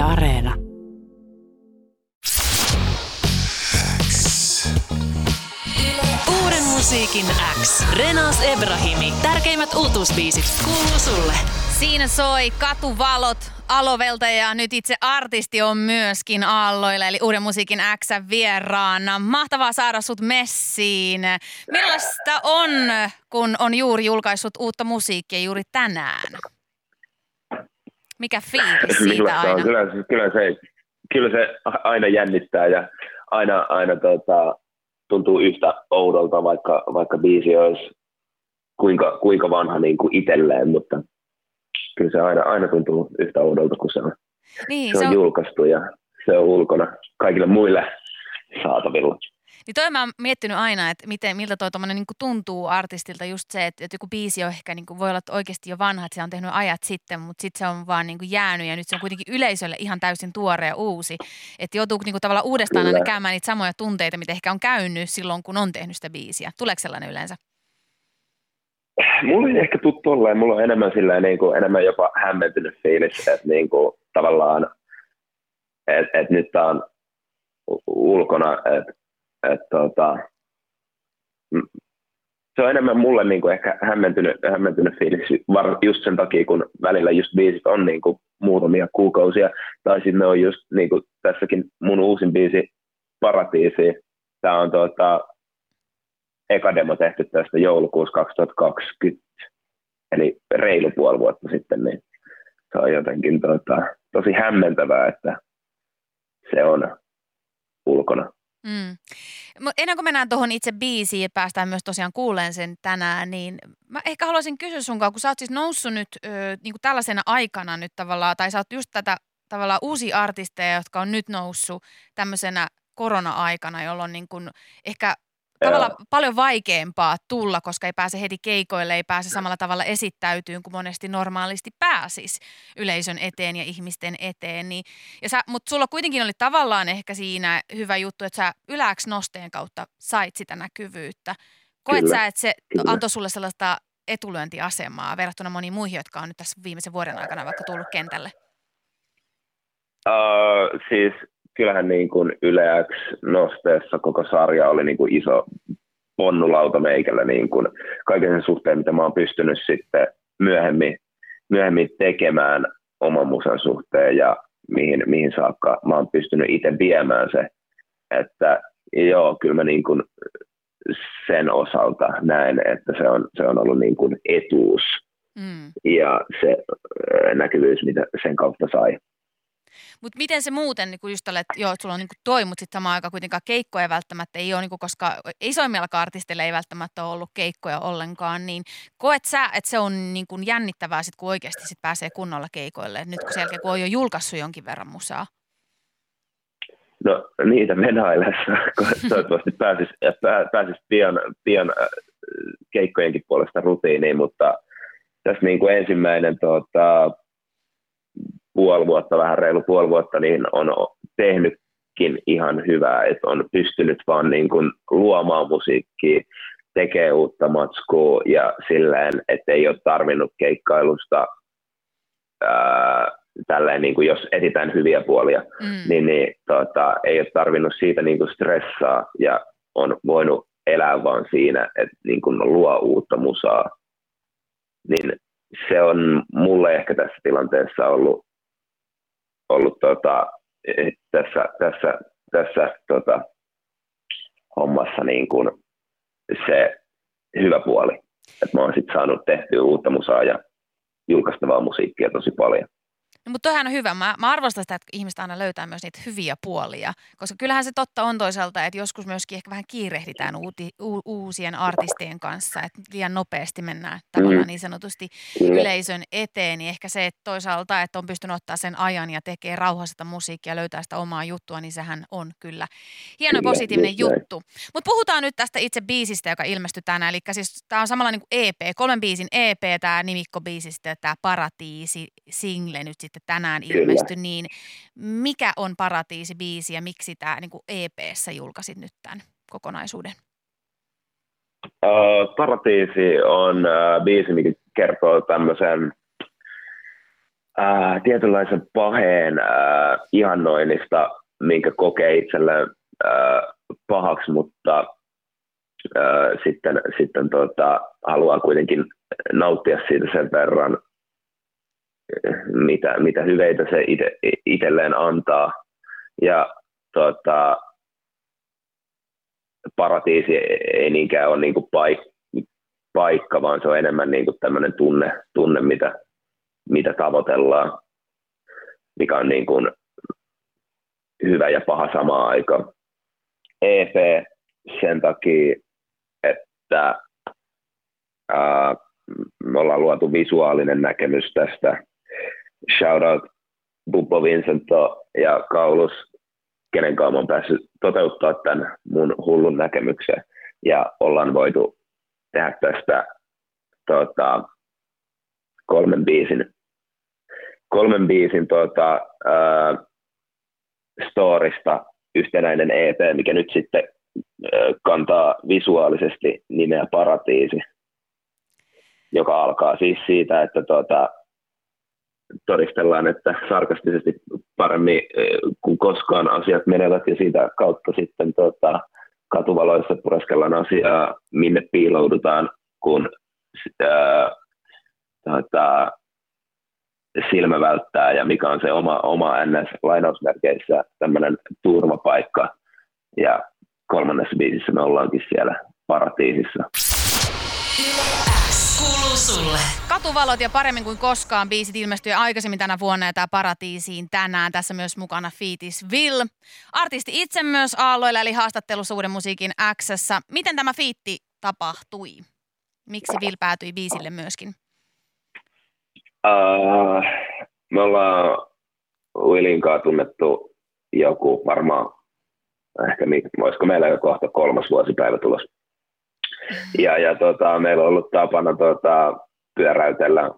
Yle Areena. Uuden musiikin X. Renas Ebrahimi. Tärkeimmät uutuusbiisit kuuluu sulle. Siinä soi Katuvalot Alovelta ja nyt itse artisti on myöskin Aalloilla, eli Uuden musiikin X vieraana. Mahtavaa saada sut messiin. Millaista on, kun on juuri julkaissut uutta musiikkia juuri tänään? Mikä fiilis siitä aina? On? Kyllä, se- kyllä, se, kyllä se aina jännittää ja aina, aina tota, tuntuu yhtä oudolta, vaikka, vaikka biisi olisi kuinka, kuinka vanha niin kuin itselleen, mutta kyllä se aina, aina tuntuu yhtä oudolta, kun se on, Niin, se se on on, julkaistu ja se on ulkona kaikille muille saatavilla. Niin toi mä oon miettinyt aina, että miten, miltä toi tommonen niin tuntuu artistilta just se, että, että joku biisi on ehkä niin kuin, voi olla oikeasti jo vanha, että se on tehnyt ajat sitten, mutta sitten se on vaan niin kuin jäänyt ja nyt se on kuitenkin yleisölle ihan täysin tuore ja uusi. Että joutuu niin kuin, tavallaan uudestaan aina Kyllä. käymään niitä samoja tunteita, mitä ehkä on käynyt silloin, kun on tehnyt sitä biisiä. Tuleeko sellainen yleensä? Mulla ei ehkä tuttu tolleen, mulla on enemmän, sillä, niin kuin, enemmän jopa hämmentynyt fiilis, että niin kuin, tavallaan, että et nyt tää on ulkona, että et, tota, m- se on enemmän mulle niin kuin ehkä hämmentynyt, hämmentynyt fiilis var, just sen takia, kun välillä just biisit on niin kuin muutamia kuukausia, tai sitten ne on just niin kuin tässäkin mun uusin biisi Paratiisi. Tämä on tota, eka demo tehty tästä joulukuussa 2020, eli reilu puoli vuotta sitten, niin se on jotenkin tota, tosi hämmentävää, että se on ulkona. Mm. Ennen kuin mennään tuohon itse biisiin ja päästään myös tosiaan kuuleen sen tänään, niin mä ehkä haluaisin kysyä sunkaan, kun sä oot siis noussut nyt ö, niin kuin tällaisena aikana nyt tavallaan, tai sä oot just tätä tavallaan uusia artisteja, jotka on nyt noussut tämmöisenä korona-aikana, jolloin niin kuin ehkä tavallaan paljon vaikeampaa tulla, koska ei pääse heti keikoille, ei pääse samalla tavalla esittäytyyn kuin monesti normaalisti pääsis yleisön eteen ja ihmisten eteen. Niin, ja sä, mutta sulla kuitenkin oli tavallaan ehkä siinä hyvä juttu, että sä yläks nosteen kautta sait sitä näkyvyyttä. Koet Kyllä, sä, että se kyllä. antoi sulle sellaista etulyöntiasemaa verrattuna moniin muihin, jotka on nyt tässä viimeisen vuoden aikana vaikka tullut kentälle? Uh, siis kyllähän niin kuin Yle X nosteessa koko sarja oli niin kuin iso ponnulauta meikällä niin kuin kaiken sen suhteen, mitä mä oon pystynyt sitten myöhemmin, myöhemmin tekemään oman musan suhteen ja mihin, mihin saakka mä oon pystynyt itse viemään se, että joo, kyllä mä niin kuin sen osalta näen, että se on, se on ollut niin kuin etuus Mm. ja se näkyvyys, mitä sen kautta sai. Mutta miten se muuten, niin kun just että joo, sulla on niin toi, mutta sitten samaan aikaan kuitenkaan keikkoja välttämättä ei ole, niin koska isoimmillakaan artisteilla ei välttämättä ole ollut keikkoja ollenkaan, niin koet sä, että se on niin kuin jännittävää sit, kun oikeasti sit pääsee kunnolla keikoille, nyt kun sen jälkeen, kun on jo julkaissut jonkin verran musaa? No niitä venaillessa, kun toivottavasti pääsis, pää, pääsis pian, pian äh, keikkojenkin puolesta rutiiniin, mutta tässä niin kuin ensimmäinen tota, puoli vuotta, vähän reilu puoli vuotta, niin on tehnytkin ihan hyvää, että on pystynyt vaan niin kuin luomaan musiikkia, tekee uutta matskua ja silleen, että ei ole tarvinnut keikkailusta ää, tälleen, niin kuin jos etitään hyviä puolia, Mm. niin, niin tota, ei ole tarvinnut siitä niin kuin stressaa ja on voinut elää vaan siinä, että niin kuin luo uutta musaa. Niin se on mulle ehkä tässä tilanteessa ollut, ollut tota, eh, tässä, tässä, tässä tota, hommassa niin kuin se hyvä puoli. Että mä oon sit saanut tehtyä uutta musaa ja julkaistavaa musiikkia tosi paljon. No, mutta toihan on hyvä. Mä, mä arvostan sitä, että ihmiset aina löytää myös niitä hyviä puolia, koska kyllähän se totta on toisaalta, että joskus myöskin ehkä vähän kiirehditään uuti, u, uusien artistien kanssa, että liian nopeasti mennään tavallaan Mm. niin sanotusti yleisön eteen, niin ehkä se, että toisaalta, että on pystynyt ottaa sen ajan ja tekee rauhassa musiikkia ja löytää sitä omaa juttua, niin sehän on kyllä hieno positiivinen juttu. Mutta puhutaan nyt tästä itse biisistä, joka ilmestyi tänään. Eli siis tämä on samalla niin kuin EP, kolmen biisin EP, tämä nimikko-biisistä, tämä Paratiisi single nyt sitten tänään Kyllä. ilmestyi. Niin mikä on Paratiisi-biisi ja miksi tämä niin kuin EPssä julkaisit nyt tämän kokonaisuuden? Uh, Paratiisi on uh, biisi, mikä kertoo tämmöisen ää, tietynlaisen paheen ää, ihannoinnista, minkä kokee itselleen ää, pahaksi, mutta ää, sitten, sitten tota, haluaa kuitenkin nauttia siitä sen verran, mitä, mitä hyveitä se ite, itselleen antaa. Ja tota, paratiisi ei niinkään ole niin kuin paik- paikka, vaan se on enemmän niin kuin tämmöinen tunne, tunne mitä, mitä tavoitellaan, mikä on niin kuin hyvä ja paha samaan aikaan. EP sen takia, että ää, me ollaan luotu visuaalinen näkemys tästä. Shout out Bubbo Vincento ja Kaulus, kenen kanssa olen päässyt toteuttaa tämän mun hullun näkemyksen. Ja ollaan voitu tehdä tästä tota, kolmen biisin, kolmen biisin tota, ää, storista yhtenäinen EP, mikä nyt sitten ää, kantaa visuaalisesti nimeä Paratiisi, joka alkaa siis siitä, että tota, todistellaan, että sarkastisesti paremmin kuin koskaan asiat menevät ja siitä kautta sitten tota, katuvaloissa pureskellaan asiaa, minne piiloudutaan, kun ää, tota, silmä välttää ja mikä on se oma, oma NS-lainausmerkeissä tämmöinen turvapaikka. Ja kolmannessa biisissä me ollaankin siellä paratiisissa. Katuvalot ja paremmin kuin koskaan biisit ilmestyi aikaisemmin tänä vuonna ja tämä Paratiisiin tänään. Tässä myös mukana Fiitis Will. Artisti itse myös aalloilla eli haastattelussa Uuden musiikin x Miten tämä fiitti tapahtui? Miksi Will päätyi biisille myöskin? Uh, me ollaan Willin kanssa tunnettu joku varmaan, ehkä olisiko meillä jo kohta kolmas vuosipäivä tulossa. Ja, ja tota, meillä on ollut tapana tota, pyöräytellä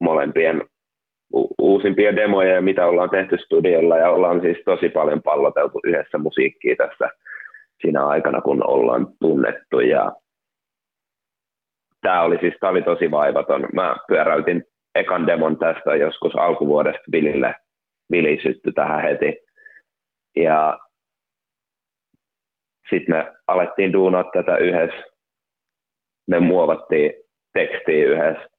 molempien uusimpia demoja, mitä ollaan tehty studiolla, ja ollaan siis tosi paljon palloteltu yhdessä musiikkia tässä siinä aikana, kun ollaan tunnettu. Ja tämä oli siis tää oli tosi vaivaton. Mä pyöräytin ekan demon tästä joskus alkuvuodesta Vilille. Vili tähän heti. Ja sitten me alettiin duunaa tätä yhdessä. Me muovattiin tekstiä yhdessä.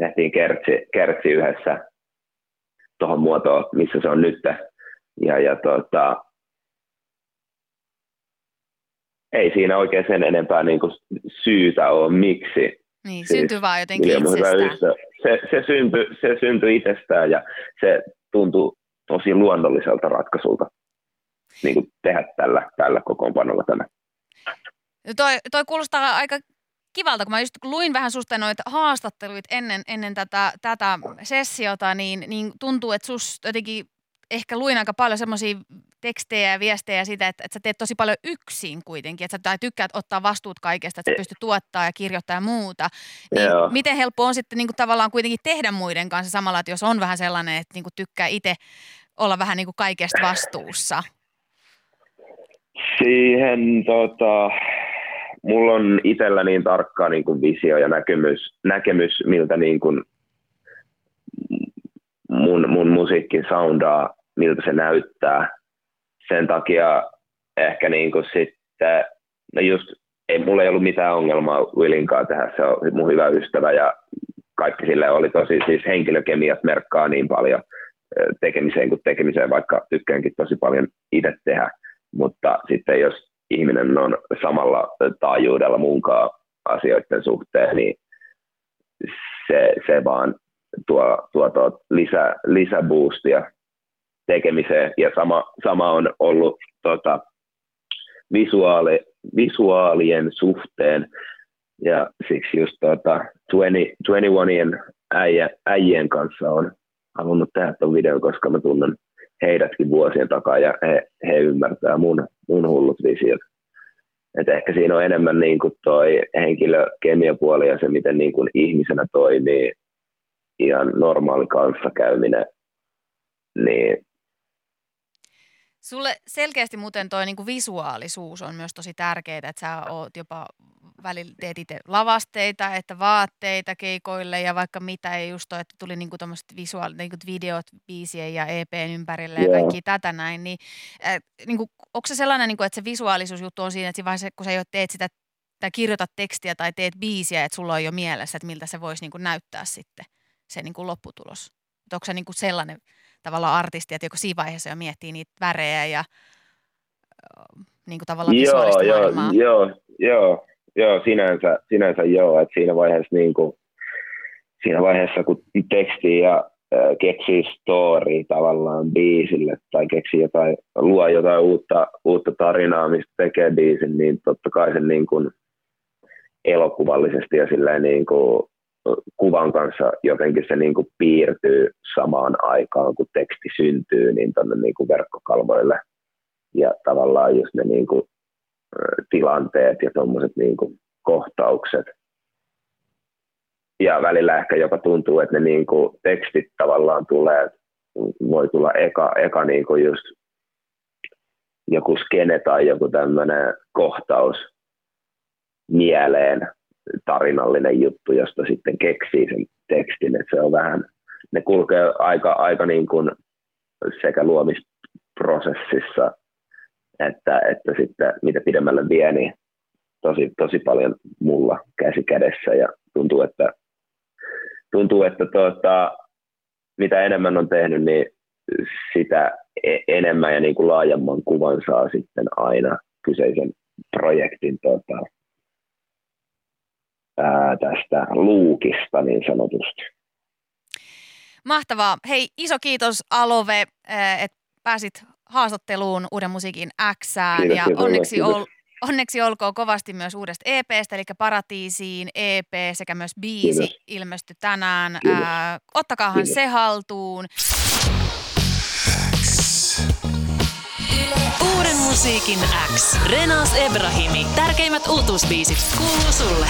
Tehtiin kertsi, kertsi yhdessä tuohon muotoon, missä se on nyt. Ja, ja tota, ei siinä oikein sen enempää niin kuin syytä ole, miksi. Niin, siis, syntyy vaan jotenkin itsestään. Se, se, syntyi, se syntyi itsestään ja se tuntui tosi luonnolliselta ratkaisulta niin kuin tehdä tällä, tällä kokoonpanolla tämä. No toi, toi kuulostaa aika kivalta, kun mä just luin vähän susta noita haastatteluit ennen, ennen tätä, tätä sessiota, niin, niin tuntuu, että sus jotenkin ehkä luin aika paljon semmoisia tekstejä ja viestejä siitä, että, että sä teet tosi paljon yksin kuitenkin, että sä tai tykkäät ottaa vastuut kaikesta, että sä pystyt tuottaa ja kirjoittaa ja muuta. Niin miten helppo on sitten niin kuin tavallaan kuitenkin tehdä muiden kanssa samalla, että jos on vähän sellainen, että niin kuin tykkää itse olla vähän niin kuin kaikesta vastuussa? Siihen tota, mulla on itsellä niin tarkka niin kuin visio ja näkemys, näkemys miltä niin kuin mun, mun musiikki soundaa, miltä se näyttää. Sen takia ehkä niin kuin sitten, no just, ei, mulla ei ollut mitään ongelmaa Willinkaan tehdä, se on mun hyvä ystävä ja kaikki sille oli tosi, siis henkilökemiat merkkaa niin paljon tekemiseen kuin tekemiseen, vaikka tykkäänkin tosi paljon itse tehdä. Mutta sitten jos ihminen on samalla taajuudella munkaan asioiden suhteen, niin se, se vaan tuo, tuo, tuo lisä, lisäboostia tekemiseen. Ja sama, sama on ollut tota, visuaali, visuaalien suhteen. Ja siksi just tota, 20, 21 äijä, äijien kanssa on halunnut tehdä tuon videon, koska mä tunnen heidätkin vuosien takaa ja he, he ymmärtää mun, mun hullut visiot. Et ehkä siinä on enemmän niin kuin toi henkilökemiapuoli ja se, miten niin kuin ihmisenä toimii ihan normaali kanssakäyminen. Niin Sulle selkeästi muuten toi niinku visuaalisuus on myös tosi tärkeää, että sä oot jopa välillä teet itse lavasteita, että vaatteita keikoille ja vaikka mitä. Ja just toi, että tuli niinku tämmöiset visuaalit, niinku videot biisien ja EPn ympärille ja Joo. kaikki tätä näin. Niin, äh, niinku, onko se sellainen, niinku, että se visuaalisuusjuttu on siinä, että vaiheessa, kun sä jo teet sitä tai kirjoitat tekstiä tai teet biisiä, että sulla on jo mielessä, että miltä se voisi niinku näyttää sitten se niinku lopputulos. Että onko se niinku sellainen tavallaan artisti, että joko siinä vaiheessa jo miettii niitä värejä ja äh, niinku tavallaan Joo, joo, maailmaa. joo, joo, joo, sinänsä, sinänsä joo, että siinä vaiheessa niin kuin, siinä vaiheessa kun teksti ja keksii story tavallaan biisille tai keksii jotain, luo jotain uutta, uutta tarinaa, mistä tekee biisin, niin totta kai sen niin kuin elokuvallisesti ja silleen niin kuin kuvan kanssa jotenkin se niin kuin piirtyy samaan aikaan, kun teksti syntyy, niin tuonne niin kuin verkkokalvoille. Ja tavallaan just ne niin kuin, tilanteet ja tuommoiset niin kohtaukset. Ja välillä ehkä jopa tuntuu, että ne niin kuin tekstit tavallaan tulee, voi tulla eka, eka niin kuin just joku skene tai joku tämmöinen kohtaus mieleen, tarinallinen juttu, josta sitten keksii sen tekstin, että se on vähän, ne kulkee aika, aika niin kuin sekä luomisprosessissa että, että sitten mitä pidemmälle vie, niin tosi, tosi paljon mulla käsi kädessä ja tuntuu, että, tuntuu, että tuota, mitä enemmän on tehnyt, niin sitä e- enemmän ja niin kuin laajemman kuvan saa sitten aina kyseisen projektin tuota, ää, tästä luukista niin sanotusti. Mahtavaa. Hei, iso kiitos Alove, että pääsit haastatteluun Uuden musiikin Xään Kiitos, ja kiitos, onneksi, kiitos. ol, onneksi olkoon kovasti myös uudesta EPstä, eli Paratiisiin EP sekä myös biisi Kiitos. ilmestyi tänään. Kiitos. Äh, ottakaahan Kiitos. se haltuun. Uuden musiikin X. Renas Ebrahimi. Tärkeimmät uutuusbiisit kuuluu sulle.